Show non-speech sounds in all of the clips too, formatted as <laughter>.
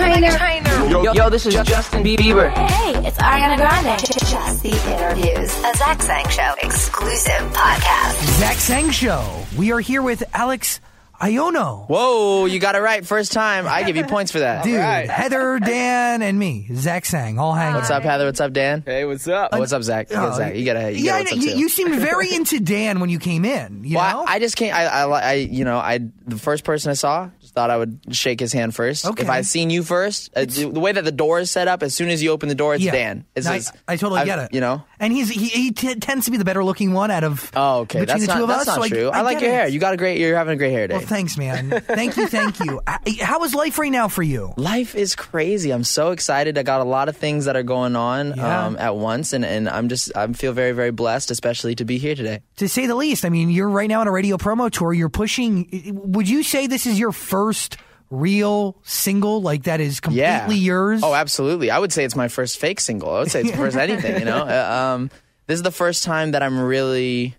Trainer. Yo, yo, this is Justin Bieber. Hey, it's Ariana Grande. Just the interviews. A Zach Sang Show exclusive podcast. Zach Sang Show. We are here with Alex Aiono. Whoa, you got it right first time. I give you points for that. Dude, Heather, Dan, and me, Zach Sang, all hanging. What's up, Heather? What's up, Dan? Hey, what's up? Oh, what's up, Zach? Oh, yeah, Zach, you gotta, you yeah, gotta I what's know. up you, you seemed <laughs> very into Dan when you came in. You well, know? I, I just can't. I, I, I, you know, I the first person I saw just thought I would shake his hand first. Okay. If I seen you first, uh, the way that the door is set up, as soon as you open the door, it's yeah. Dan. It's I, his- I totally I've- get it. You know. And he's he, he t- tends to be the better looking one out of Oh, okay. between That's the two not. of That's us. not so I- true. I, I like your it. hair. You got a great. You're having a great hair day. Well, thanks, man. thank you, thank you. <laughs> How is life right now for you? Life is crazy. I'm so excited. I got a lot of things that are going on Yeah. um, at once, and, and I'm just I feel very very blessed, especially to be here today. To say the least, I mean, you're right now on a radio promo tour. You're pushing. Would you say this is your first real single, like that is completely yeah. yours? Oh, absolutely. I would say it's my first fake single. I would say it's the first <laughs> anything. You know, Uh, um, this is the first time that I'm really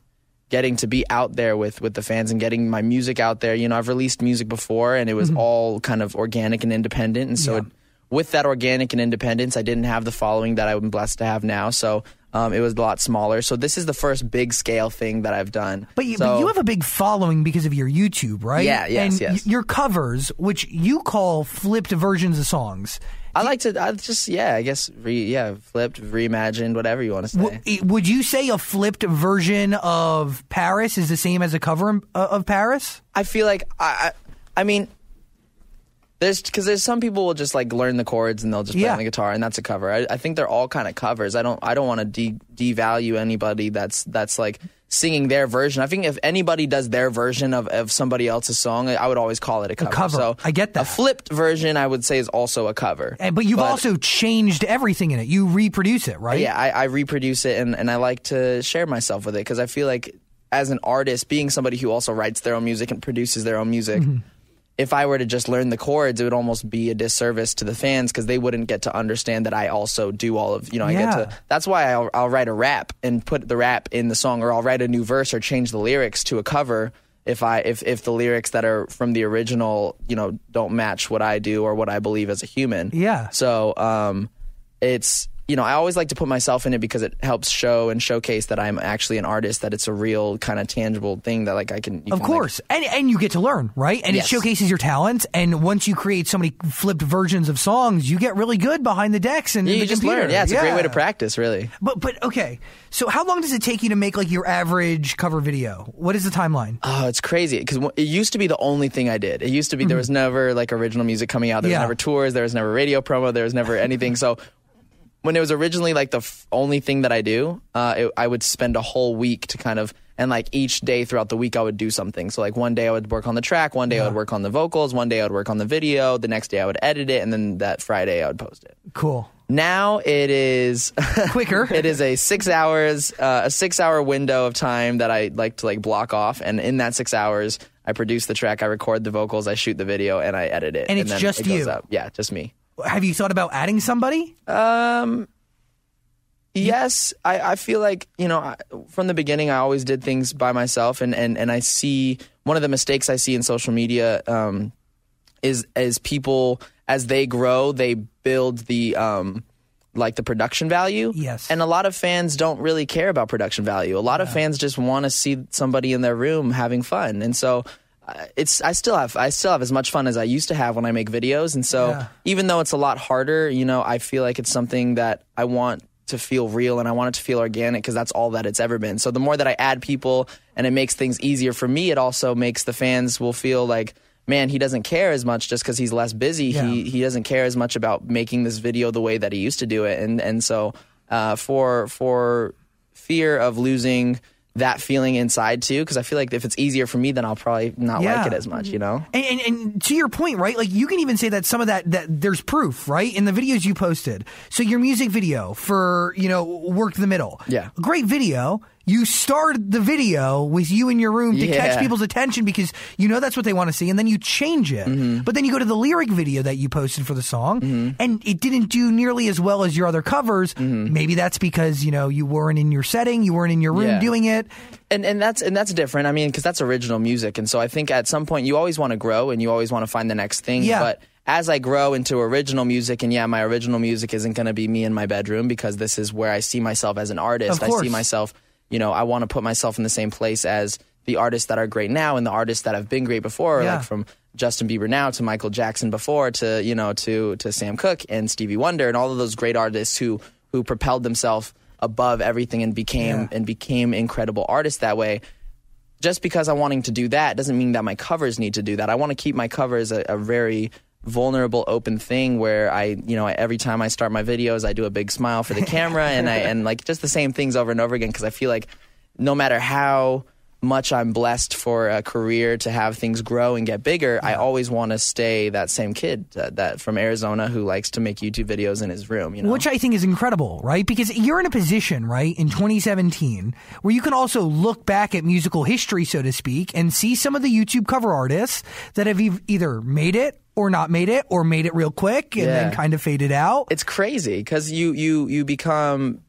getting to be out there with with the fans and getting my music out there. You know, I've released music before, and it was all kind of organic and independent, and so. Mm-hmm. Yeah. It, with that organic and independence, I didn't have the following that I'm blessed to have now. So um, it was a lot smaller. So this is the first big scale thing that I've done. But you, so, but you have a big following because of your YouTube, right? Yeah, yes, and yes. y- your covers, which you call flipped versions of songs. I like to. I just yeah. I guess re, yeah, flipped, reimagined, whatever you want to say. W- would you say a flipped version of Paris is the same as a cover of- of Paris? I feel like I, I, I mean, there's because there's some people will just like learn the chords and they'll just play Yeah. on the guitar and that's a cover. I, I think they're all kind of covers. I don't I don't want to de- devalue anybody that's that's like singing their version. I think if anybody does their version of, of somebody else's song, I would always call it a cover. cover. So I get that. A flipped version, I would say, is also a cover. And, but you've also changed everything in it. You reproduce it, right? yeah, I, I reproduce it and, and I like to share myself with it because I feel like as an artist, being somebody who also writes their own music and produces their own music, Mm-hmm. If I were to just learn the chords, it would almost be a disservice to the fans because they wouldn't get to understand that I also do all of you know. I Yeah. get to. That's why I'll, I'll write a rap and put the rap in the song, or I'll write a new verse or change the lyrics to a cover. If I if if the lyrics that are from the original, you know, don't match what I do or what I believe as a human. Yeah. So um, it's you know I always like to put myself in it because it helps show and showcase that I'm actually an artist. That it's a real kind of tangible thing that like I can. you Of can, like- course, and and you get to learn, right? And Yes. it showcases your talent. And once you create so many flipped versions of songs, you get really good behind the decks and Yeah, the you just computer. learn. Yeah, it's a great way to practice, really. But but okay, so how long does it take you to make like your average cover video? What is the timeline? Oh, it's crazy because it used to be the only thing I did. It used to be there was never like original music coming out. There Mm-hmm. Yeah. was never tours. There was never radio promo. There was never anything. So when it was originally like the f- only thing that I do, uh, it, I would spend a whole week to kind of and like each day throughout the week I would do something. So like one day I would work on the track, one day I would work on the vocals, one day I would work on the video, the next day I would edit it, and then that Friday I would post it. Cool. Now it is <laughs> Quicker. it is a six hours, uh, a six hour window of time that I like to like block off, and in that six hours, I produce the track, I record the vocals, I shoot the video, and I edit it. And it's then just it goes you? Up. Yeah, just me. Have you thought about adding somebody? Um, yes, I, I feel like you know I, from the beginning I always did things by myself, and and and I see one of the mistakes I see in social media um, is is people as they grow they build the um like the production value. Yes. And a lot of fans don't really care about production value. A lot of fans just want to see somebody in their room having fun. And so it's I still have I still have as much fun as I used to have when I make videos. And so Yeah. even though it's a lot harder, you know, I feel like it's something that I want to feel real and I want it to feel organic because that's all that it's ever been. So the more that I add people and it makes things easier for me, it also makes the fans will feel like man, he doesn't care as much just because he's less busy. Yeah. He he doesn't care as much about making this video the way that he used to do it. And and so uh, for for fear of losing that feeling inside too, because I feel like if it's easier for me, then I'll probably not Yeah. like it as much. You know. And, and, and to your point, right? Like you can even say that some of that that there's proof, right, in the videos you posted. So your music video for you know work the middle, Yeah. great video. You started the video with you in your room to catch people's attention because you know that's what they want to see, and then you change it. Mm-hmm. But then you go to the lyric video that you posted for the song, and it didn't do nearly as well as your other covers. Maybe that's because you know you weren't in your setting, you weren't in your room Mm-hmm. Yeah. doing it. and and that's and that's different. I mean, because that's original music, and so I think at some point you always want to grow and you always want to find the next thing. Yeah. But as I grow into original music, and yeah, my original music isn't going to be me in my bedroom because this is where I see myself as an artist. I see myself, you know, I want to put myself in the same place as the artists that are great now and the artists that have been great before, Yeah. like from Justin Bieber now to Michael Jackson before to you know to to Sam Cooke and Stevie Wonder and all of those great artists who who propelled themselves above everything and became Yeah. and became incredible artists that way just because I'm wanting to do that doesn't mean that my covers need to do that. I want to keep my covers a, a very vulnerable, open thing where I, you know, every time I start my videos, I do a big smile for the camera and I and like just the same things over and over again because I feel like no matter how much I'm blessed for a career to have things grow and get bigger, I always want to stay that same kid uh, that from Arizona who likes to make YouTube videos in his room. You know, Which I think is incredible, right? Because you're in a position, right, in 2017, where you can also look back at musical history, so to speak, and see some of the YouTube cover artists that have ev- either made it or not made it, or made it real quick and then kind of faded out. it's crazy because you you you become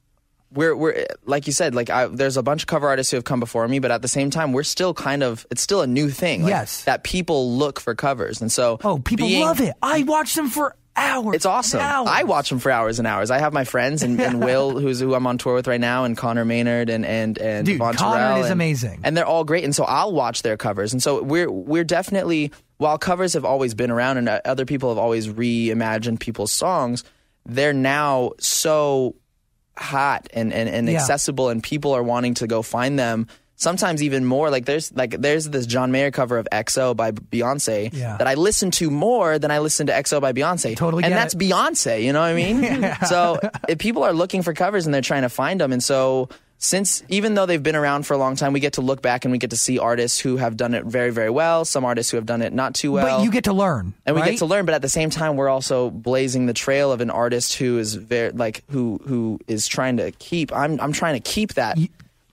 we're we're like you said like I, there's a bunch of cover artists who have come before me but at the same time we're still kind of it's still a new thing like, Yes. that people look for covers and so oh, people being- love it. I watch them for hours. it's awesome. hours. I watch them for hours and hours. I have my friends and, and <laughs> Will, who's who I'm on tour with right now, and Connor Maynard and and and Dude, Connor Terrell, is and- amazing. and they're all great. And so I'll watch their covers. And so we're we're definitely while covers have always been around and uh, other people have always reimagined people's songs, they're now so hot and and, and Yeah. accessible, and people are wanting to go find them. Sometimes even more like there's like there's this John Mayer cover of XO by Beyonce Yeah. that I listen to more than I listen to XO by Beyonce. Totally and that's it. Beyonce, you know what I mean? <laughs> So if people are looking for covers and they're trying to find them, and so since even though they've been around for a long time, we get to look back and we get to see artists who have done it very, very well. Some artists who have done it not too well. but you get to learn. and we right? get to learn, but at the same time, we're also blazing the trail of an artist who is very like who who is trying to keep. I'm I'm trying to keep that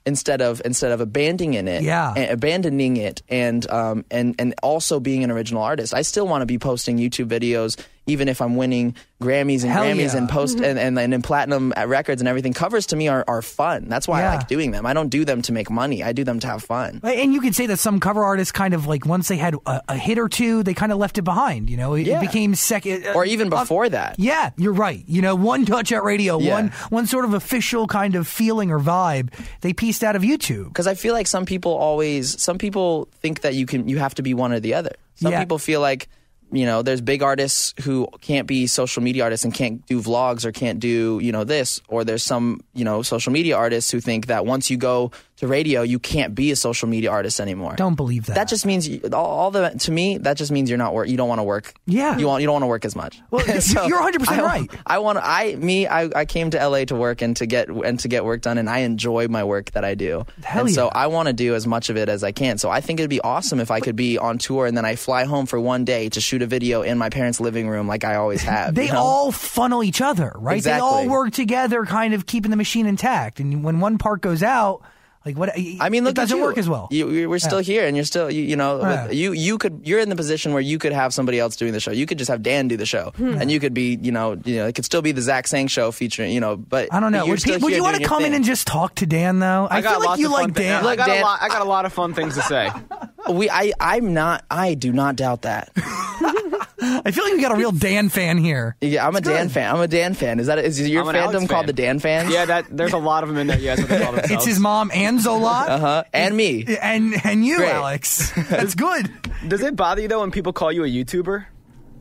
instead of instead of abandoning it. Yeah. abandoning it, and um and and also being an original artist. I still want to be posting YouTube videos, even if I'm winning Grammys and Hell Grammys yeah. Mm-hmm. and post and, and and platinum at records and everything. Covers to me are are fun. That's why Yeah. I like doing them. I don't do them to make money. I do them to have fun. And you could say that some cover artists kind of like once they had a, a hit or two, they kind of left it behind. You know, it, it became second, uh, Or even uh, before that. Yeah, you're right. You know, one touch at radio, Yeah. one one sort of official kind of feeling or vibe they pieced out of YouTube. because I feel like some people always some people think that you can you have to be one or the other. Some Yeah. people feel like you know there's big artists who can't be social media artists and can't do vlogs or can't do you know this or there's some you know social media artists who think that once you go to radio you can't be a social media artist anymore. Don't believe that. that just means you, all, all the to me that just means you're not work you don't want to work Yeah. you want you don't want to work as much Well, <laughs> y- you're 100% right. I want I me I, I came to LA to work and to get and to get work done and I enjoy my work that I do Hell and so. I want to do as much of it as I can so I think it'd be awesome if I could be on tour and then I fly home for one day to shoot a video in my parents living room like I always <laughs> have they you know? all funnel each other, right? They all work together, kind of keeping the machine intact. And when one part goes out, like what? I mean, look it doesn't you. work as well. You, you- we're still here, and you're still, you, you know, Yeah. with- you you could you're in the position where you could have somebody else doing the show. You could just have Dan do the show, Hmm. and you could be, you know, you know, it could still be the Zach Sang show featuring, you know, but I don't know. Would, still pe- would you want to your come in and just talk to Dan though? I, I feel like you like fun thi- Dan. I got Dan- a lot. I got a lot of fun things to say. <laughs> we I I'm not I do not doubt that. <laughs> I feel like we got a real Dan fan here. Yeah, I'm a Dan good. fan. I'm a Dan fan. Is that is your fandom Alex called the Dan fans? Yeah, that there's a lot of them in there. Yes, what they call. <laughs> It's his mom and Zolat. <laughs> uh-huh. and me. And and you, Great. Alex. <laughs> That's good. Does it bother you though when people call you a YouTuber?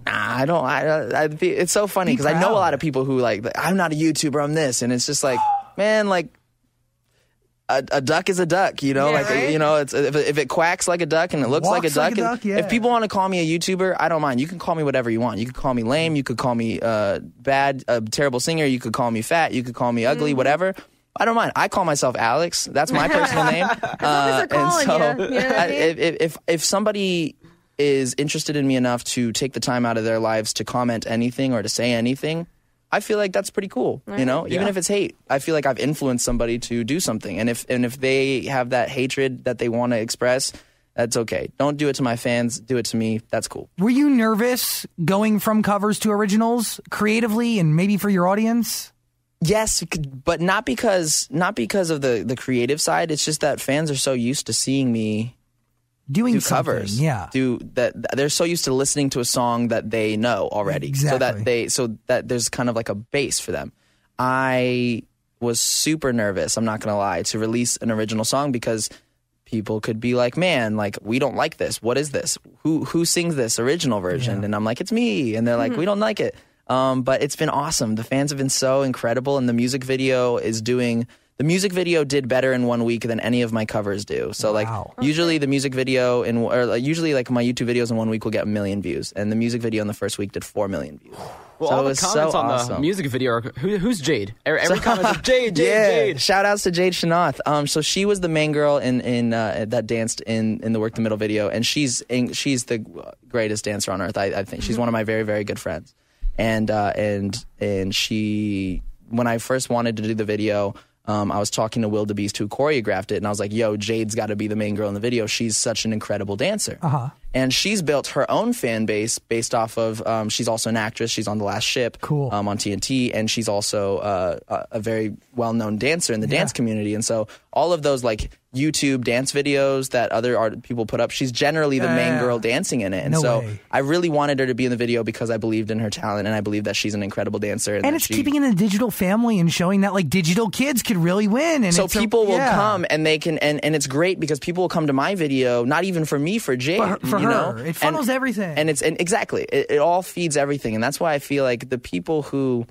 Nah, I don't. I, I, I it's so funny because I know a lot of people who like I'm not a YouTuber. I'm this, and it's just like, man, like. A, a duck is a duck, you know. Yeah, like right? you know, it's if it, if it quacks like a duck and it looks like a Walks like duck. a and duck, yeah. If people want to call me a YouTuber, I don't mind. You can call me whatever you want. You could call me lame. You could call me uh, bad, a terrible singer. You could call me fat. You could call me ugly. Mm-hmm. Whatever. I don't mind. I call myself Alex. That's my personal <laughs> name. long as they're you, you know I I- mean? if, if if if somebody is interested in me enough to take the time out of their lives to comment anything or to say anything, I feel like that's pretty cool. You know, even if it's hate, I feel like I've influenced somebody to do something. And if and if they have that hatred that they want to express, that's okay. Don't do it to my fans. Do it to me. That's cool. Were you nervous going from covers to originals creatively and maybe for your audience? Yes, but not because not because of the the creative side. It's just that fans are so used to seeing me Doing do something, covers. yeah. Do that they're so used to listening to a song that they know already. exactly. So that they so that there's kind of like a base for them. I was super nervous, I'm not going to lie, to release an original song because people could be like, "Man, like we don't like this. What is this? Who who sings this original version?" And I'm like, "It's me." And they're like, "We don't like it." Um, but it's been awesome. The fans have been so incredible, and the music video is doing. The music video did better in one week than any of my covers do. So Wow. like usually the music video in or like, usually like my YouTube videos in one week will get a million views, and the music video in the first week did four million views. Well, so all it the was comments so on awesome. the music video are who, who's Jade? Every, every comment is <laughs> Jade, Jade, yeah, Jade. shout outs to Jade Chynoweth. Um, so she was the main girl in in uh, that danced in in the work the middle video, and she's in, she's the greatest dancer on earth. I, I think she's one of my very very good friends, and uh, and and she when I first wanted to do the video. Um, I was talking to WilldaBeast who choreographed it, and I was like, "Yo, Jade's got to be the main girl in the video. She's such an incredible dancer." Uh-huh. And she's built her own fan base based off of. Um, she's also an actress. She's on The Last Ship, Cool. um, on TNT, and she's also uh, a, a very well-known dancer in the dance community. And so all of those like YouTube dance videos that other art people put up, she's generally the main girl dancing in it. And No so way. I really wanted her to be in the video because I believed in her talent and I believe that she's an incredible dancer. And, And it's she- keeping in a digital family and showing that like digital kids could really win. And so it's a- people will yeah. come and they can and, and it's great because people will come to my video not even for me for Jade For her- for you her. know? It funnels And- everything. and it's and exactly it, it all feeds everything and that's why I feel like the people who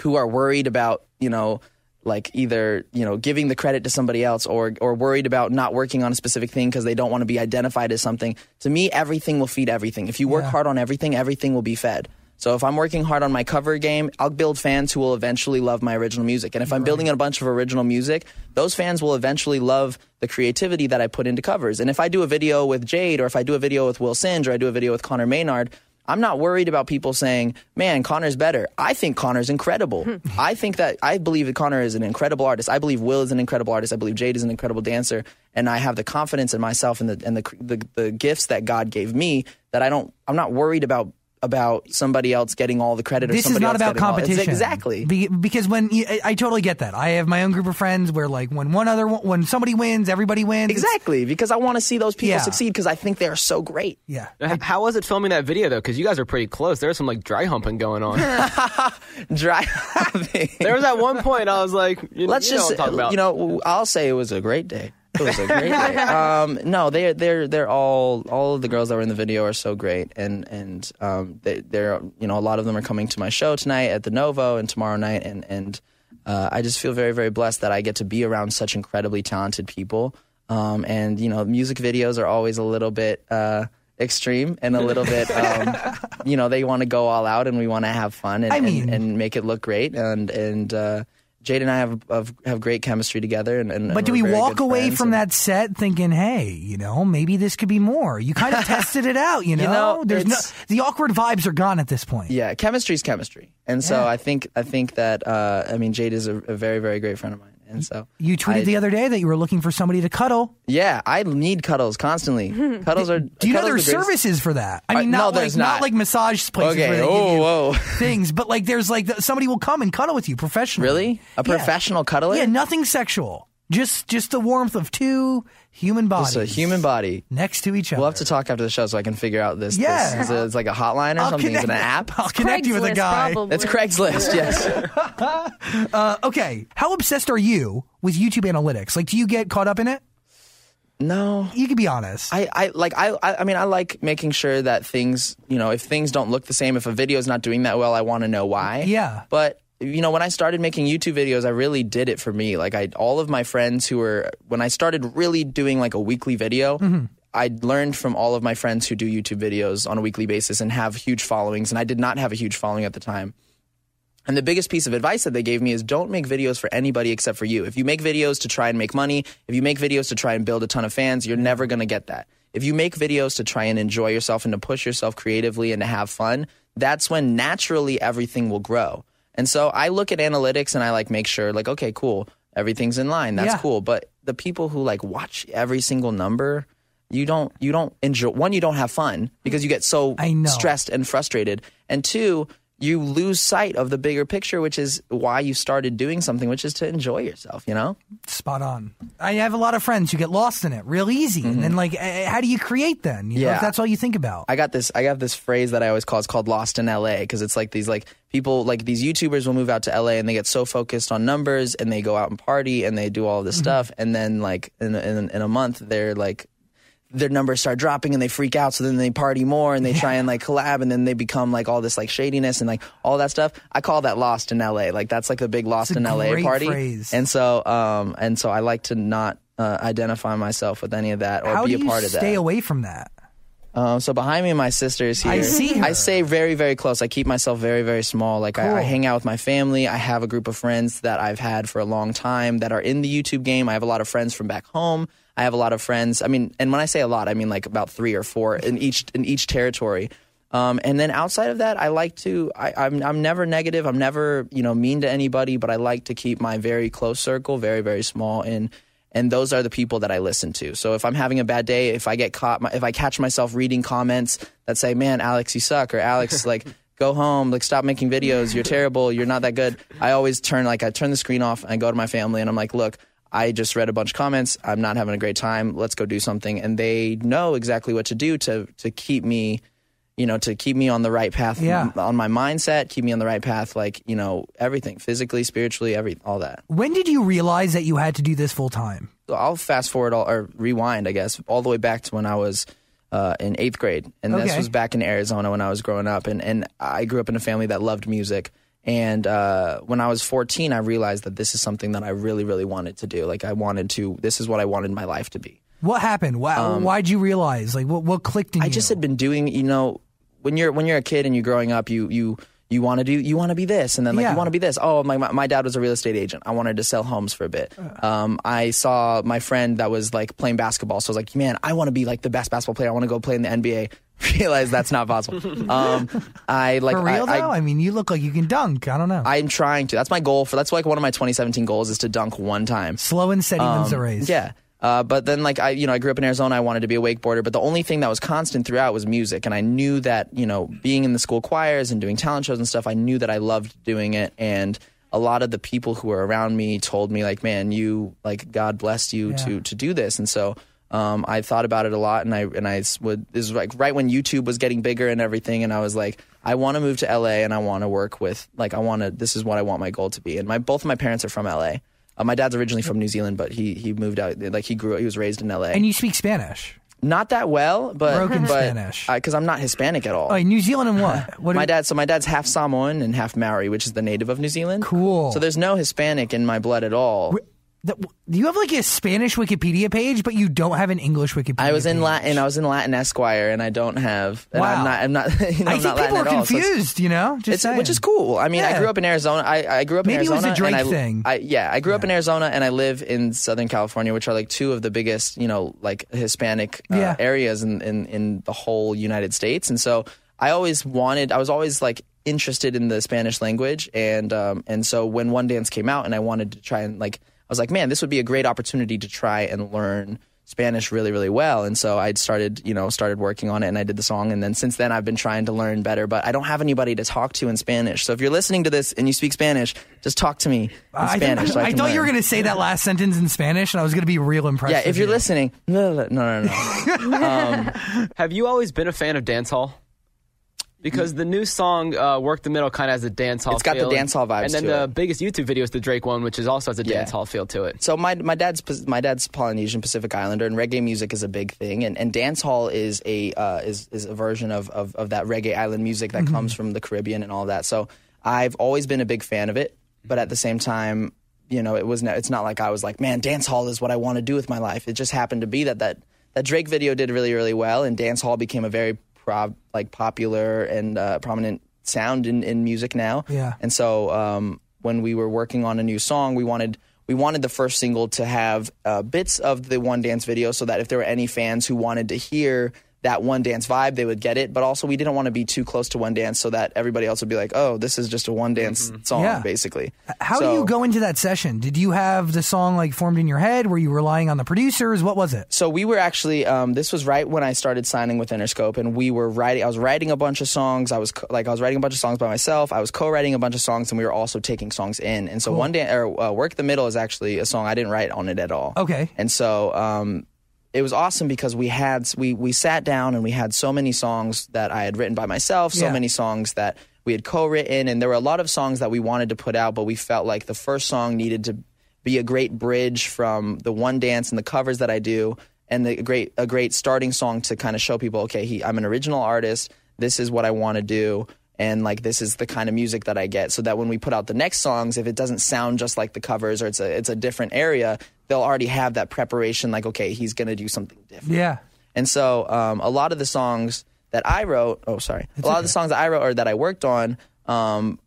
who are worried about you know like either you know giving the credit to somebody else or or worried about not working on a specific thing because they don't want to be identified as something to me everything will feed everything if you work Yeah. hard on everything everything will be fed so if i'm working hard on my cover game i'll build fans who will eventually love my original music and if i'm building a bunch of original music those fans will eventually love the creativity that i put into covers and if i do a video with jade or if i do a video with will singe or i do a video with connor maynard I'm not worried about people saying, man, Connor's better. I think Connor's incredible. Hmm. I think that I believe that Connor is an incredible artist. I believe Will is an incredible artist. I believe Jade is an incredible dancer. And I have the confidence in myself and the, and the, the, the gifts that God gave me that I don't, I'm not worried about, about somebody else getting all the credit or This is not else about getting all- it's competition. exactly. Be- because when you, I, I totally get that. I have my own group of friends where like when one other when somebody wins, everybody wins. Exactly. Because I want to see those people Yeah. succeed because I think they are so great. Yeah. H- How was it filming that video though? Because you guys are pretty close. There was some like dry humping going on. <laughs> <laughs> Dry. Humping. there was at one point I was like, you, Let's you know just, what I'm talking about. you know, I'll say it was a great day. It was a great day. <laughs> Um, no, they're they're they're all all of the girls that were in the video are so great, and and um, they, they're you know a lot of them are coming to my show tonight at the Novo and tomorrow night, and and uh, I just feel very very blessed that I get to be around such incredibly talented people. Um, and you know, music videos are always a little bit. Uh, extreme and a little bit <laughs> um, you know they want to go all out and we want to have fun and, I mean- and, and make it look great and and uh, Jade and I have, have have great chemistry together and, and But do we walk away from and- that set thinking, hey, you know, maybe this could be more? You kind of <laughs> tested it out, you know? know, There's no the awkward vibes are gone at this point. yeah chemistry's chemistry and so Yeah. I think I think that uh, I mean Jade is a, a very very great friend of mine and so You tweeted I- the other day that you were looking for somebody to cuddle. yeah I need cuddles constantly <laughs> cuddles are Do you know cuddles there's are the greatest- services for that? I Uh, mean, no, not like there's not. not. like massage places Okay, where they oh, give you whoa. <laughs> things, but like there's like the, somebody will come and cuddle with you professionally. really a Yeah. professional cuddler Yeah, nothing sexual. Just just the warmth of two human bodies. it's a human body next to each other. We'll have to talk after the show so I can figure out this. Yeah. this is a, it's like a hotline or I'll something. Is it an app? I'll connect you with a Craigslist, guy. probably. It's Craigslist. Yes. <laughs> Uh, okay, how obsessed are you with YouTube analytics? Like, do you get caught up in it? no. You can be honest. I, I like I, I I mean I like making sure that things you know if things don't look the same if a video is not doing that well I want to know why Yeah. but you know when I started making YouTube videos I really did it for me like I all of my friends who were when I started really doing like a weekly video mm-hmm. I learned from all of my friends who do YouTube videos on a weekly basis and have huge followings and I did not have a huge following at the time and the biggest piece of advice that they gave me is don't make videos for anybody except for you. If you make videos to try and make money, if you make videos to try and build a ton of fans, you're never going to get that. If you make videos to try and enjoy yourself and to push yourself creatively and to have fun, that's when naturally everything will grow. And so I look at analytics and I like make sure like okay, cool, everything's in line. That's Yeah. cool. But the people who like watch every single number, you don't you don't enjoy one you don't have fun because you get so I know. stressed and frustrated. And two, you lose sight of the bigger picture, which is why you started doing something, which is to enjoy yourself, you know? Spot on. I have a lot of friends who get lost in it real easy. And then, like, eh, how do you create then? You know, Mm-hmm. Yeah. if that's all you think about. I got this. I got this phrase that I always call. It's called "lost in LA" because it's like these like people like these YouTubers will move out to LA and they get so focused on numbers and they go out and party and they do all this stuff and then like in in, in a month they're like their numbers start dropping and they freak out so then they party more and they try and like collab and then they become like all this like shadiness and like all that stuff i call that lost in la like that's like the big lost in la party phrase. and so um and so i like to not uh, identify myself with any of that or How be a part of that stay away from that? um, so behind me, my sister is here. I see her. I stay very, very close. I keep myself very, very small. Like I, I hang out with my family. I have a group of friends that I've had for a long time that are in the YouTube game. I have a lot of friends from back home. I have a lot of friends. I mean, and when I say a lot, I mean like about three or four in each in each territory. Um, and then outside of that, I like to. I, I'm I'm never negative. I'm never you know mean to anybody. But I like to keep my very close circle very, very small. And and those are the people that I listen to. So if I'm having a bad day, if I get caught, if I catch myself reading comments that say, "Man, Alex, you suck," or "Alex, <laughs> like." Go home, like stop making videos. You're terrible. You're not that good. I always turn like I turn the screen off and I go to my family and I'm like, look, I just read a bunch of comments. I'm not having a great time. Let's go do something. And they know exactly what to do to to keep me, you know, to keep me on the right path Yeah. on my mindset, keep me on the right path, like, you know, everything, physically, spiritually, every all that. When did you realize that you had to do this full time? So I'll fast forward all, or rewind, I guess, all the way back to when I was uh, in eighth grade, and this was back in Arizona when I was growing up, and and I grew up in a family that loved music. And uh, when I was 14, I realized that this is something that I really, really wanted to do. Like I wanted to. This is what I wanted my life to be. What happened? Why, why'd you realize? Like, what, what clicked in Um, I you? just had been doing, you know, when you're when you're a kid and you're growing up, you you you want to do you want to be this, and then like Yeah. you want to be this. Oh, my my dad was a real estate agent. I wanted to sell homes for a bit. Um, I saw my friend that was like playing basketball, so I was like, man, I want to be like the best basketball player. I want to go play in the NBA. <laughs> Realize that's not possible. <laughs> um, I like For real, I, though? I, mean, you look like you can dunk. I don't know. I, I'm trying to. That's my goal for. That's like one of my 2017 goals is to dunk one time. Slow and steady wins the race. Um, Yeah. Uh, but then, like I, you know, I grew up in Arizona. I wanted to be a wakeboarder, but the only thing that was constant throughout was music. And I knew that, you know, being in the school choirs and doing talent shows and stuff, I knew that I loved doing it. And a lot of the people who were around me told me, like, man, you, like, God blessed you to to do this. And so, um, I thought about it a lot, and I and I would this is like right when YouTube was getting bigger and everything, and I was like, I want to move to LA, and I want to work with like I want to. This is what I want my goal to be. And my both of my parents are from LA. Uh, my dad's originally from New Zealand, but he he moved out. Like he grew, he was raised in LA. And you speak Spanish. Not that well, but Broken but Spanish. because I'm not Hispanic at all. Oh, New Zealand and what? what my do- dad, so my dad's half Samoan and half Maori, which is the native of New Zealand. Cool. So there's no Hispanic in my blood at all. Do you have like a Spanish Wikipedia page, but you don't have an English Wikipedia? I was in page? Latin. I was in Latin Esquire, and I don't have. And Wow. I'm not. I'm not. <laughs> You know, I I'm think not Latin people are at all, so confused. you know, just It's, which is cool. I mean, I grew up in Arizona. I, I grew up in Maybe it was Arizona. a Drake and I, thing. I, yeah, I grew up in Arizona and I live in Southern California, which are like two of the biggest, you know, like Hispanic uh, Yeah. areas in, in in the whole United States. And so I always wanted. I was always like interested in the Spanish language, and um, and so when One Dance came out, and I wanted to try and like, was like, man, this would be a great opportunity to try and learn. Spanish really, really well, and so I'd started, you know, started working on it, and I did the song, and then since then I've been trying to learn better, but I don't have anybody to talk to in Spanish. So if you're listening to this and you speak Spanish, just talk to me in I, Spanish. so I, I can thought you were going to say that last sentence in Spanish, and I was going to be real impressed. Yeah, if you're you. listening, <laughs> no, no, no, no. <laughs> no. Um, have you always been a fan of dancehall? Because the new song uh, "Work the Middle" kind of has a dance hall. It's got the dance hall vibes and then to the it. biggest YouTube video is the Drake one, which is also has a Yeah. dancehall feel to it. So my my dad's my dad's Polynesian Pacific Islander, and reggae music is a big thing, and and dance hall is a uh, is is a version of, of of that reggae island music that comes from the Caribbean and all that. So I've always been a big fan of it, but at the same time, you know, it was no, it's not like I was like, man, dance hall is what I want to do with my life. It just happened to be that that that Drake video did really really well, and dance hall became a very prob like popular and uh, prominent sound in, in music now. Yeah. And so um, when we were working on a new song, we wanted we wanted the first single to have uh, bits of the one dance video, so that if there were any fans who wanted to hear that one dance vibe, they would get it. But also, we didn't want to be too close to one dance so that everybody else would be like, "Oh, this is just a one dance song," Yeah. basically. How So- do you go into that session? Did you have the song like formed in your head? Were you relying on the producers? What was it? So we were actually. Um, this was right when I started signing with Interscope, and we were writing. I was writing a bunch of songs. I was co- like, I was writing a bunch of songs by myself. I was co-writing a bunch of songs, and we were also taking songs in. And so one day, or uh, "Work the Middle" is actually a song I didn't write on it at all. Okay. And so um, it was awesome because we had we we sat down and we had so many songs that I had written by myself, so Yeah. many songs that we had co-written, and there were a lot of songs that we wanted to put out, but we felt like the first song needed to be a great bridge from the one dance and the covers that I do, and the great a great starting song to kind of show people, okay, he, I'm an original artist. This is what I want to do. And like this is the kind of music that I get, so that when we put out the next songs, if it doesn't sound just like the covers or it's a it's a different area, they'll already have that preparation. Like, okay, he's gonna do something different. Yeah. And so um, a lot of the songs that I wrote, oh sorry, a lot of the songs that I wrote or that I worked on um,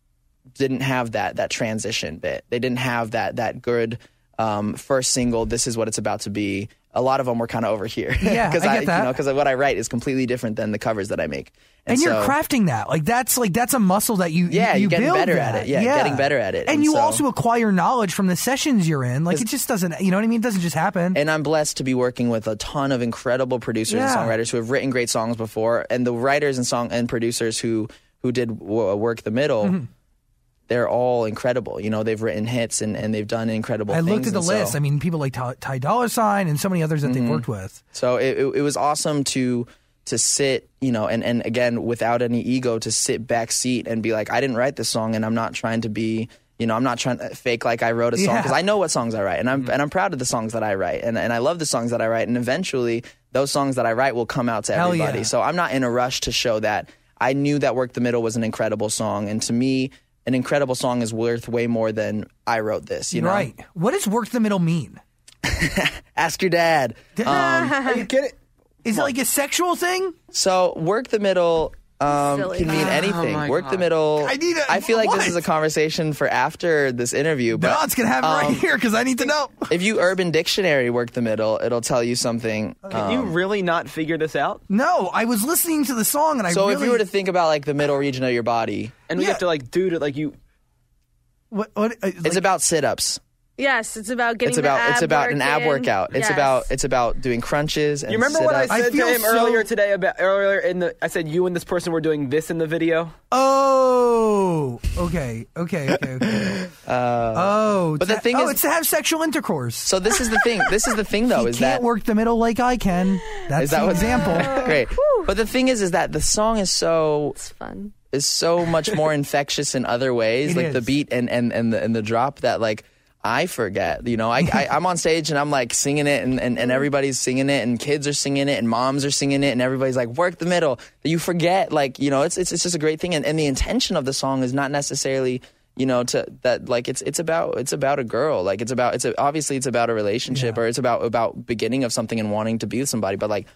didn't have that that transition bit. They didn't have that that good um, first single. This is what it's about to be. A lot of them were kind of over here. Yeah, I <laughs> get that. You know, because what I write is completely different than the covers that I make. And, you're so- crafting that. Like that's like that's a muscle that you Yeah, you, you're getting build better at that. it. Yeah, getting better at it. And, And you so- also acquire knowledge from the sessions you're in. Like it just doesn't you know what I mean? It doesn't just happen. And I'm blessed to be working with a ton of incredible producers Yeah. and songwriters who have written great songs before, and the writers and song and producers who who did w- work the middle. Mm-hmm. They're all incredible. You know, they've written hits and, and they've done incredible I things. looked at the so- list. I mean, people like Ty, Ty Dolla $ign and so many others that Mm-hmm. they've worked with. So it, it, it was awesome to to sit, you know, and, and again without any ego to sit back seat and be like, I didn't write this song, and I'm not trying to be, you know, I'm not trying to fake like I wrote a song Yeah. because I know what songs I write, and I'm and I'm proud of the songs that I write, and and I love the songs that I write, and eventually those songs that I write will come out to Hell everybody. yeah. So I'm not in a rush to show that. I knew that Work the Middle was an incredible song, and to me. An incredible song is worth way more than I wrote this. You know, Right. What does work the middle mean? <laughs> Ask your dad. Um, Are you kidding? Is it like a sexual thing? So work the middle um, can mean anything. my work the middle. I need a- I feel like what? this is a conversation for after this interview. But no, it's gonna happen right um, here because I need to know. if you Urban Dictionary work the middle, it'll tell you something. Can you really not figure this out? No, I was listening to the song and I so really. if you were to think about like the middle region of your body, And we Yeah. have to like do it like you. what, what, uh, it's like- about sit-ups. Yes, it's about getting It's about the ab it's about an ab in. workout. It's Yes. about it's about doing crunches. And You remember what I sit-ups. I said feel to him so- earlier today about earlier in the? I said you and this person were doing this in the video. Oh, okay, okay, okay, okay. <laughs> Uh, oh, but the to- thing oh, is- it's to have sexual intercourse. So this is the thing. <laughs> This is the thing though. you is can't that work the middle like I can. That's is that the what example. <laughs> Great. But the thing is, is that the song is so It's fun. is so much more infectious in other ways, It like the beat and, and, and the and the drop that like I forget. You know, I, I <laughs> I'm on stage and I'm like singing it and, and, and everybody's singing it and kids are singing it and moms are singing it and everybody's like work the middle. You forget like you know it's it's it's just a great thing and, and the intention of the song is not necessarily you know to that like it's it's about it's about a girl like it's about it's a, obviously it's about a relationship Yeah. or it's about about beginning of something and wanting to be with somebody but like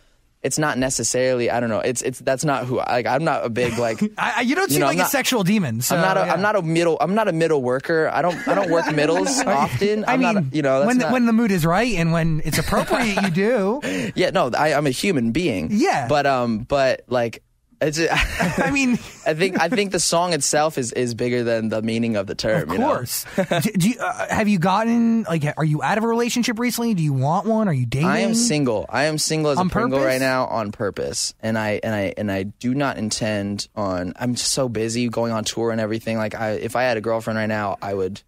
it's not necessarily I don't know it's it's that's not who I, like I'm not a big like <laughs> I, I- you don't seem know, like I'm a sexual demon. So, I'm not a yeah. am not a middle I'm not a middle worker. I don't I don't work middles <laughs> often. I I'm mean, not you know that's when not, the, when the mood is right and when it's appropriate, you do. <laughs> yeah no I, I'm a human being. Yeah. but um but like it's <laughs> I mean, <laughs> I think I think the song itself is is bigger than the meaning of the term. of you know? course. do, do you, uh, have you gotten like? Are you out of a relationship recently? Do you want one? Are you dating? I am single. I am single as On a Pringle purpose? right now on purpose, and I and I and I do not intend on. I'm just so busy going on tour and everything. Like, I if I had a girlfriend right now, I would.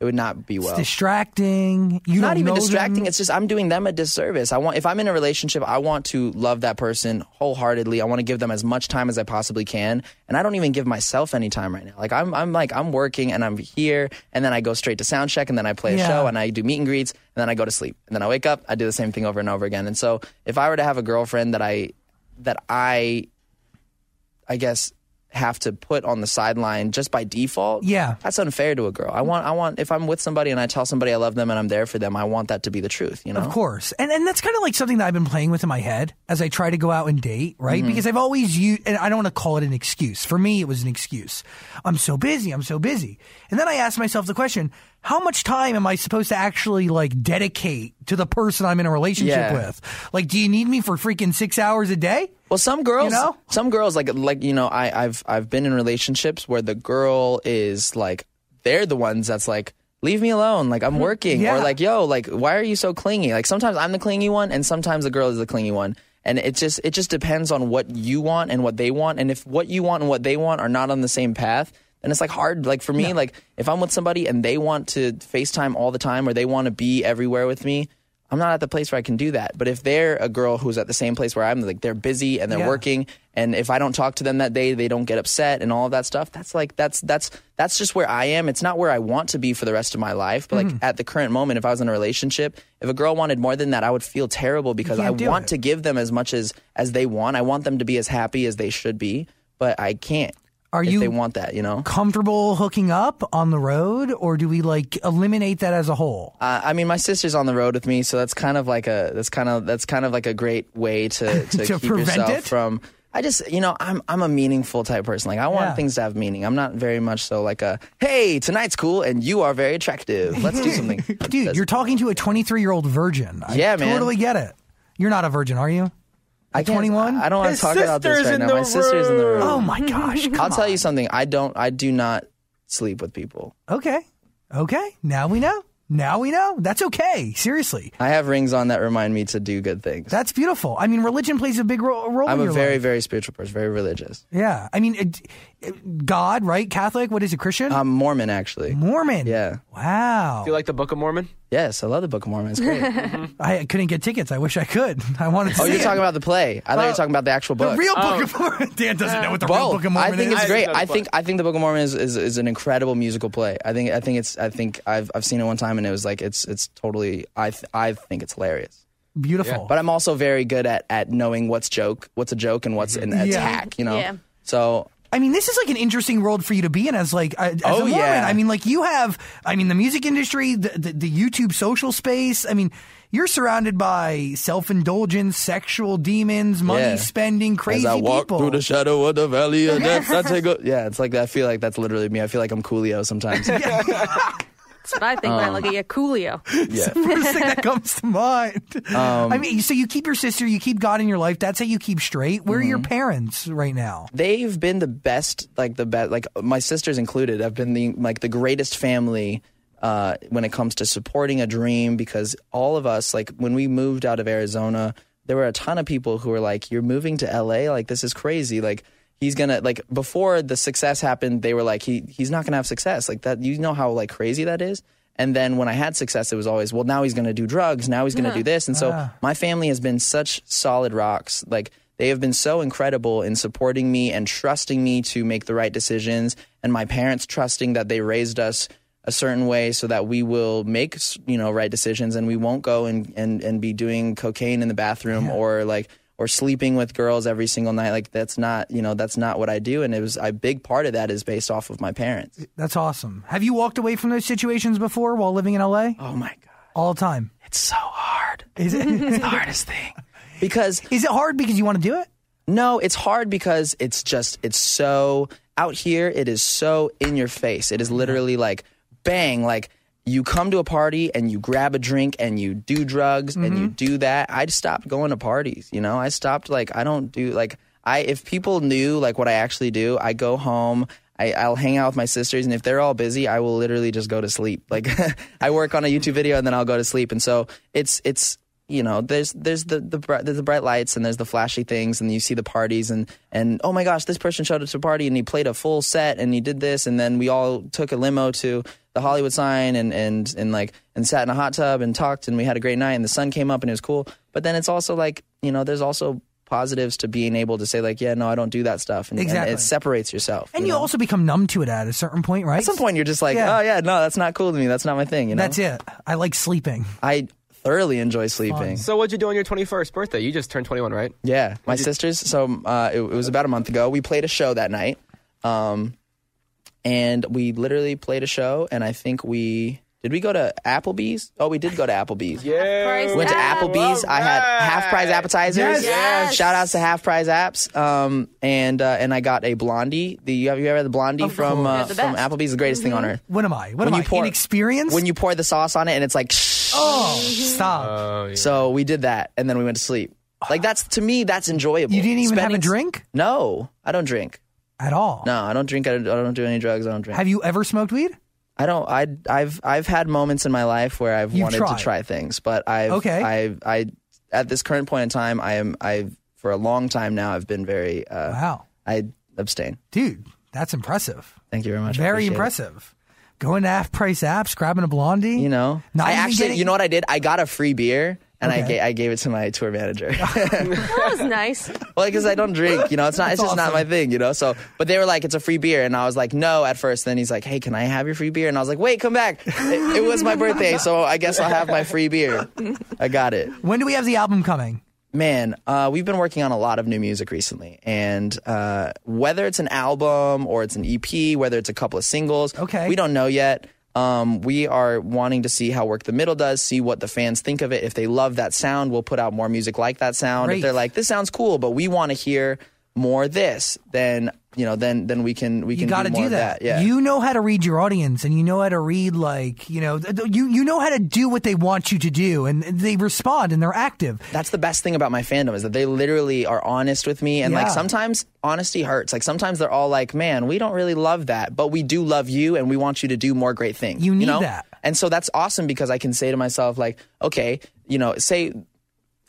It would not be well. distracting. You not even distracting. them. It's just I'm doing them a disservice. I want if I'm in a relationship, I want to love that person wholeheartedly. I want to give them as much time as I possibly can, and I don't even give myself any time right now. Like I'm I'm like I'm working and I'm here, and then I go straight to sound check, and then I play a Yeah. show, and I do meet and greets, and then I go to sleep, and then I wake up, I do the same thing over and over again. And so if I were to have a girlfriend that I that I I guess have to put on the sideline just by default. Yeah. That's unfair to a girl. I want I want if I'm with somebody and I tell somebody I love them and I'm there for them, I want that to be the truth, you know? Of course. And and that's kind of like something that I've been playing with in my head as I try to go out and date, right? Mm-hmm. Because I've always used, and I don't want to call it an excuse. For me, it was an excuse. I'm so busy. I'm so busy. And then I asked myself the question, how much time am I supposed to actually like dedicate to the person I'm in a relationship Yeah. with? Like, do you need me for freaking six hours a day? Well, some girls, You know? some girls like like you know, I, I've I've been in relationships where the girl is like they're the ones that's like leave me alone, like I'm mm-hmm. working, Yeah. or like yo, like why are you so clingy? Like sometimes I'm the clingy one, and sometimes the girl is the clingy one, and it just it just depends on what you want and what they want, and if what you want and what they want are not on the same path. then it's like hard. Like for me, like if I'm with somebody and they want to FaceTime all the time or they want to be everywhere with me, I'm not at the place where I can do that. But if they're a girl who's at the same place where I'm, like they're busy and they're Yeah. working, and if I don't talk to them that day, they don't get upset and all of that stuff. That's like that's that's that's just where I am. It's not where I want to be for the rest of my life. But like Mm-hmm. at the current moment, if I was in a relationship, if a girl wanted more than that, I would feel terrible because I want it. to give them as much as as they want. I want them to be as happy as they should be, but I can't. Are if you- they want that, you know? Comfortable hooking up on the road, or do we like eliminate that as a whole? Uh, I mean, my sister's on the road with me, so that's kind of like a that's kind of that's kind of like a great way to <laughs> to, To keep yourself it? from. I just, you know, I'm I'm a meaningful type person. Like I want Yeah. things to have meaning. I'm not very much so like a hey, tonight's cool and you are very attractive. Let's do <laughs> something. Dude, you're talking to a 23 year old virgin. I Yeah, man. Totally get it. You're not a virgin, are you? I can't- 21? I don't want His to talk about this sister's right in now. the My sister's in the room. Oh my gosh. <laughs> I'll come tell on. you something. I don't. I do not sleep with people. Okay. Okay. Now we know. Now we know. That's okay. Seriously. I have rings on that remind me to do good things. That's beautiful. I mean, religion plays a big ro- role in that. I'm in a your very, life. very spiritual person, very religious. Yeah. I mean, it, it- God, right? Catholic? What is it? Christian? I'm Mormon, actually. Mormon. Yeah. Wow. Do you like the Book of Mormon? Yes, I love the Book of Mormon. It's great. <laughs> Mm-hmm. I couldn't get tickets. I wish I could. <laughs> I wanted to Oh, see you're it. talking about the play. I thought you were talking about the actual book. the real Book of Mormon. <laughs> Dan doesn't know what the real Both. Book of Mormon is. I think is. it's great. just know the I think I think the Book of Mormon is, is, is an incredible musical play. I think I think it's I think I've I've seen it one time and it was like it's it's totally I th- I think it's hilarious. Beautiful. But I'm also very good at at knowing what's joke, what's a joke, and what's an Yeah. attack. You know. Yeah. So I mean, this is like an interesting world for you to be in as like as Oh, a Mormon. yeah. I mean, like you have, I mean, the music industry, the, the, the YouTube social space. I mean, you're surrounded by self indulgence, sexual demons, money Yeah. spending, crazy as I walk people. through the shadow of the valley of death, I take a <laughs> yeah. It's like I feel like that's literally me. I feel like I'm Coolio sometimes. <laughs> <laughs> That's what I think when I look at you, Coolio. yeah. <laughs> First thing that comes to mind. Um, I mean, so you keep your sister, you keep God in your life. That's how you keep straight. Where are your Mm-hmm. parents right now? they've been the best like the best like my sisters included have been the like the greatest family uh, when it comes to supporting a dream because all of us like when we moved out of arizona there were a ton of people who were like you're moving to la like this is crazy like he's gonna like before the success happened they were like he he's not gonna have success like that you know how like crazy that is and then when I had success, it was always, well, now he's to do drugs. Now he's going to do this. And so ah. my family has been such solid rocks. Like they have been so incredible in supporting me and trusting me to make the right decisions. And my parents trusting that they raised us a certain way so that we will make, you know, right decisions and we won't go and, and, and be doing cocaine in the bathroom or like, or sleeping with girls every single night. Like that's not, you know, that's not what I do. And it was a big part of that is based off of my parents. That's awesome. Have you walked away from those situations before while living in LA? Oh my God. All the time. It's so hard. Is it? <laughs> It's the hardest thing. Because Is it hard because you want to do it? No, it's hard because it's just it's so out here. It is so in your face. It is literally like bang, like you come to a party and you grab a drink and you do drugs and you mm-hmm. do that. I stopped going to parties. You know, I stopped like I don't do like I if people knew like what I actually do, I go home. I, I'll hang out with my sisters, and if they're all busy, I will literally just go to sleep. Like <laughs> I work on a YouTube video, and then I'll go to sleep. And so it's it's you know, there's there's the the bri- there's the bright lights and there's the flashy things, and you see the parties, and and oh my gosh, this person showed up to a party and he played a full set and he did this, and then we all took a limo to the Hollywood sign and and and like and sat in a hot tub and talked, and we had a great night, and the sun came up and it was cool. But then it's also like you know, there's also positives to being able to say like, yeah, no, I don't do that stuff, and, and Exactly. it separates yourself. And you know? also become numb to it at a certain point, right? at some point you're just like, Yeah. oh yeah, no, that's not cool to me. That's not my thing. You know, That's it. I like sleeping. I thoroughly enjoy sleeping. So what'd you do on your 21st birthday? You just turned 21, right? Yeah, my sisters. So uh, it, it was about a month ago. We played a show that night, um, and we literally played a show. And I think we did. We go to Applebee's. Oh, we did go to Applebee's. <laughs> Price Went to tag. Applebee's. I had half price appetizers. Yes. Yes. Shout outs to half price apps. Um, and uh, and I got a blondie. The you have you ever had the blondie Of from course. uh, Yeah, the from best. Applebee's? The greatest thing on earth. What am I? What When am you I? pour- Inexperienced? When you pour the sauce on it and it's like. Oh, stop. Oh, yeah. So we did that, and then we went to sleep. Like that's to me that's enjoyable. You didn't even have a Spending- drink No, I don't drink. at all. No, I don't drink. I don't, I don't do any drugs. I don't drink. Have you ever smoked weed? I don't. I I've I've had moments in my life where I've You've wanted tried. to try things, but I've Okay. I I at this current point in time, I am I've for a long time now. I've been very. Uh, Wow, I abstain. dude, that's impressive. Thank you very much. I Very appreciate it. impressive. Going to half price apps, grabbing a blondie. You know, Not I actually, getting- you know what I did? I got a free beer. And I, Okay. gave, I gave it to my tour manager. <laughs> That was nice. <laughs> well, because I don't drink, you know, it's not, it's That's just not my thing, you know. So, but they were like, it's a free beer, and I was like, no, at first. Then he's like, hey, can I have your free beer? And I was like, wait, come back. It, it was my birthday, so I guess I'll have my free beer. I got it. When do we have the album coming? Man, uh, we've been working on a lot of new music recently, and uh, whether it's an album or it's an EP, whether it's a couple of singles, Okay. we don't know yet. Um, we are wanting to see how Work the Middle does, see what the fans think of it. If they love that sound, we'll put out more music like that sound. Great. If they're like, this sounds cool, but we want to hear more this, then you know, then then we can we You can got to do do that. that. Yeah. You know how to read your audience, and you know how to read like you know you you know how to do what they want you to do, and they respond and they're active. that's the best thing about my fandom is that they literally are honest with me and like sometimes honesty hurts like sometimes they're all like man we don't really love that but we do love you and we want you to do more great things You need know? that. and so that's awesome because i can say to myself like okay you know say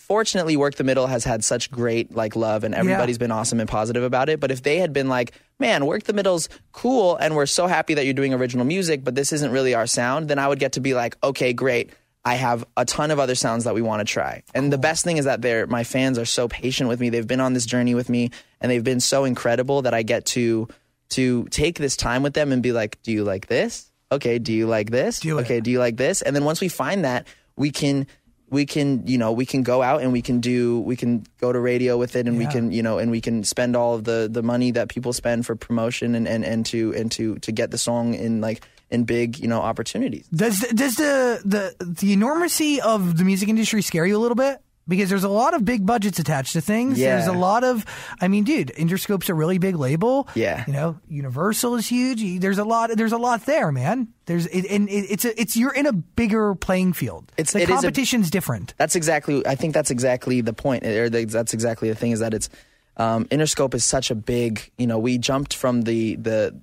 fortunately work the middle has had such great like love and everybody's been awesome and positive about it but if they had been like man work the middle's cool and we're so happy that you're doing original music but this isn't really our sound then i would get to be like okay great I have a ton of other sounds that we want to try. And the best thing is that they're my fans are so patient with me. They've been on this journey with me and they've been so incredible that I get to to take this time with them and be like, "Do you like this? Okay, do you like this? Do okay, do you like this?" And then once we find that, we can we can, you know, we can go out and we can do we can go to radio with it and we can, you know, and we can spend all of the the money that people spend for promotion and and and to and to to get the song in like in big, you know, opportunities. Does does the the the enormity of the music industry scare you a little bit? Because there's a lot of big budgets attached to things. Yeah. There's a lot of, I mean, dude, Interscope's a really big label. Yeah. You know, Universal is huge. There's a lot. There's a lot there, man. There's it, and it, it's a it's you're in a bigger playing field. It's- the it is a- competition's different. That's exactly. I think that's exactly the point, or the, that's exactly the thing is that it's um, Interscope is such a big. You know, we jumped from the the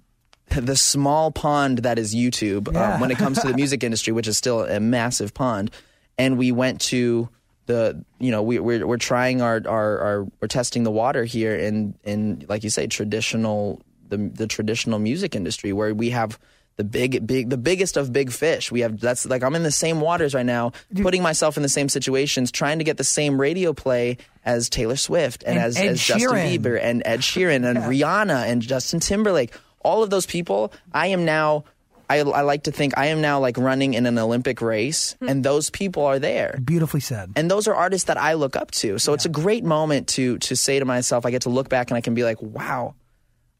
the small pond that is YouTube Yeah. um, when it comes to the <laughs> music industry, which is still a massive pond, and we went to the you know we, we're we're trying our, our our we're testing the water here in in like you say traditional the the traditional music industry where we have the big big the biggest of big fish. We have that's like i'm in the same waters right now putting myself in the same situations trying to get the same radio play as taylor swift and, And as, as justin bieber and ed sheeran and rihanna and justin timberlake. All of those people i am now I, I like to think I am now like running in an Olympic race, and those people are there Beautifully said. and those are artists that I look up to. So it's a great moment to to say to myself, I get to look back and I can be like, wow,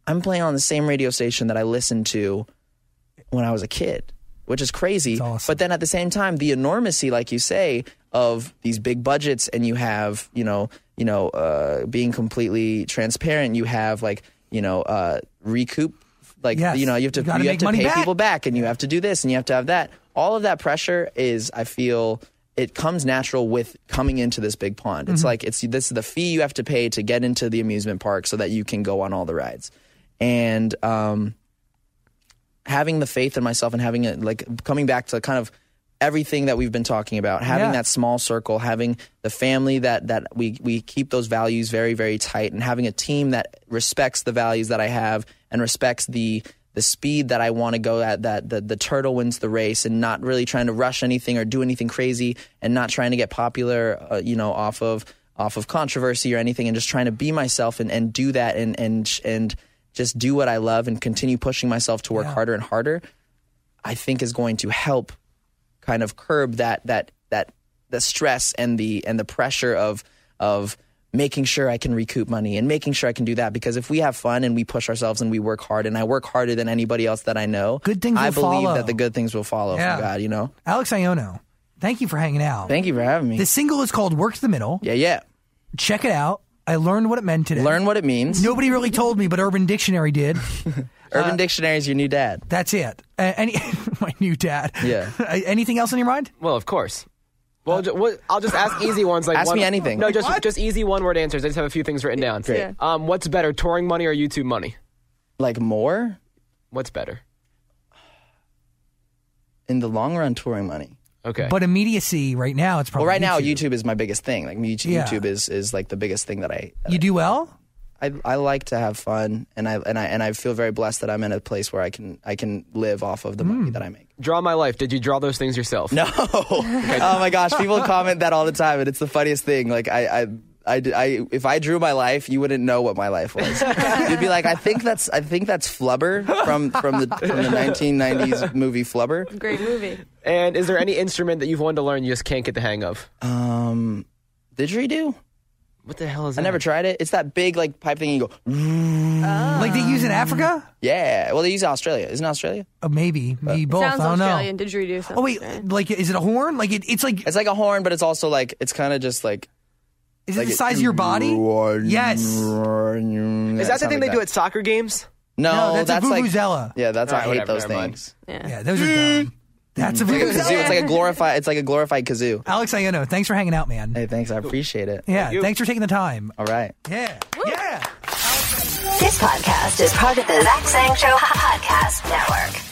I'm playing on the same radio station that I listened to when I was a kid, which is crazy. awesome. But then at the same time, the enormity, like you say, of these big budgets, and you have, you know, you know, uh, being completely transparent. You have like, you know, uh, recoup. Like Yes. you know, you have to You you have to pay back. people back, and you have to do this, and you have to have that. All of that pressure is, I feel, it comes natural with coming into this big pond. Mm-hmm. It's like it's this is the fee you have to pay to get into the amusement park so that you can go on all the rides, and um, having the faith in myself and having it like coming back to kind of everything that we've been talking about having Yeah. that small circle having the family that that we we keep those values very very tight and having a team that respects the values that I have and respects the the speed that I want to go at that the, the turtle wins the race and not really trying to rush anything or do anything crazy and not trying to get popular uh, you know off of off of controversy or anything and just trying to be myself and, and do that and and and just do what I love and continue pushing myself to work Yeah. harder and harder I think is going to help kind of curb that that that the stress and the and the pressure of of making sure I can recoup money and making sure I can do that because if we have fun and we push ourselves and we work hard and I work harder than anybody else that I know Good things I will believe follow. that the good things will follow Yeah. from God you know Alex Aiono, thank you for hanging out. thank you for having me the single is called "Work the Middle." yeah yeah Check it out. I learned what it meant today. learn what it means Nobody really told me, but Urban Dictionary did. <laughs> Urban Dictionary is your new dad That's it. Uh, any <laughs> my new dad. Yeah. <laughs> Uh, Anything else on your mind? Well, of course. Well, ju- what, I'll just ask easy ones. Like Ask one, me anything. No, just What? just easy one word answers. I just have a few things written down. Great. Yeah. Um, what's better, touring money or YouTube money? Like more What's better? in the long run, touring money. Okay. But immediacy right now, it's probably Well, right now, YouTube. YouTube is my biggest thing. Like YouTube, Yeah. YouTube is is like the biggest thing that I. that You do well. I, I like to have fun, and I and I and I feel very blessed that I'm in a place where I can I can live off of the Hmm. money that I make. draw my life. Did you draw those things yourself? No, oh my gosh, people comment that all the time, and it's the funniest thing. Like I. I I, I, if I drew my life, you wouldn't know what my life was. You'd be like, I think that's, I think that's Flubber from from the from the 1990s movie Flubber. Great movie. And is there any instrument that you've wanted to learn you just can't get the hang of? Um, didgeridoo? What the hell is that? I that? never tried it. It's that big like pipe thing. You go, oh. Like they use in Africa. yeah. Well, they use it in Australia. Isn't it Australia? Oh, maybe, maybe both. Sounds I don't Australian. know. Didgeridoo. Sounds Oh wait, Australian. like is it a horn? Like it, it's like It's like a horn, but it's also like it's kind of just like. is it like the it- size of your body? Yes. Is that the thing they do at soccer games? No, No, that's, that's a like vuvuzela. yeah, that's All I hate whatever, those never mind. things. Yeah. Yeah, those are dumb. That's a It's like a kazoo. It's like a glorified. It's like a glorified kazoo. Alex Aiono, thanks for hanging out, man. Hey, thanks. I appreciate it. Yeah, you. thanks for taking the time. All right. Yeah, yeah. This podcast is part of the Zach Sang Show Podcast Network.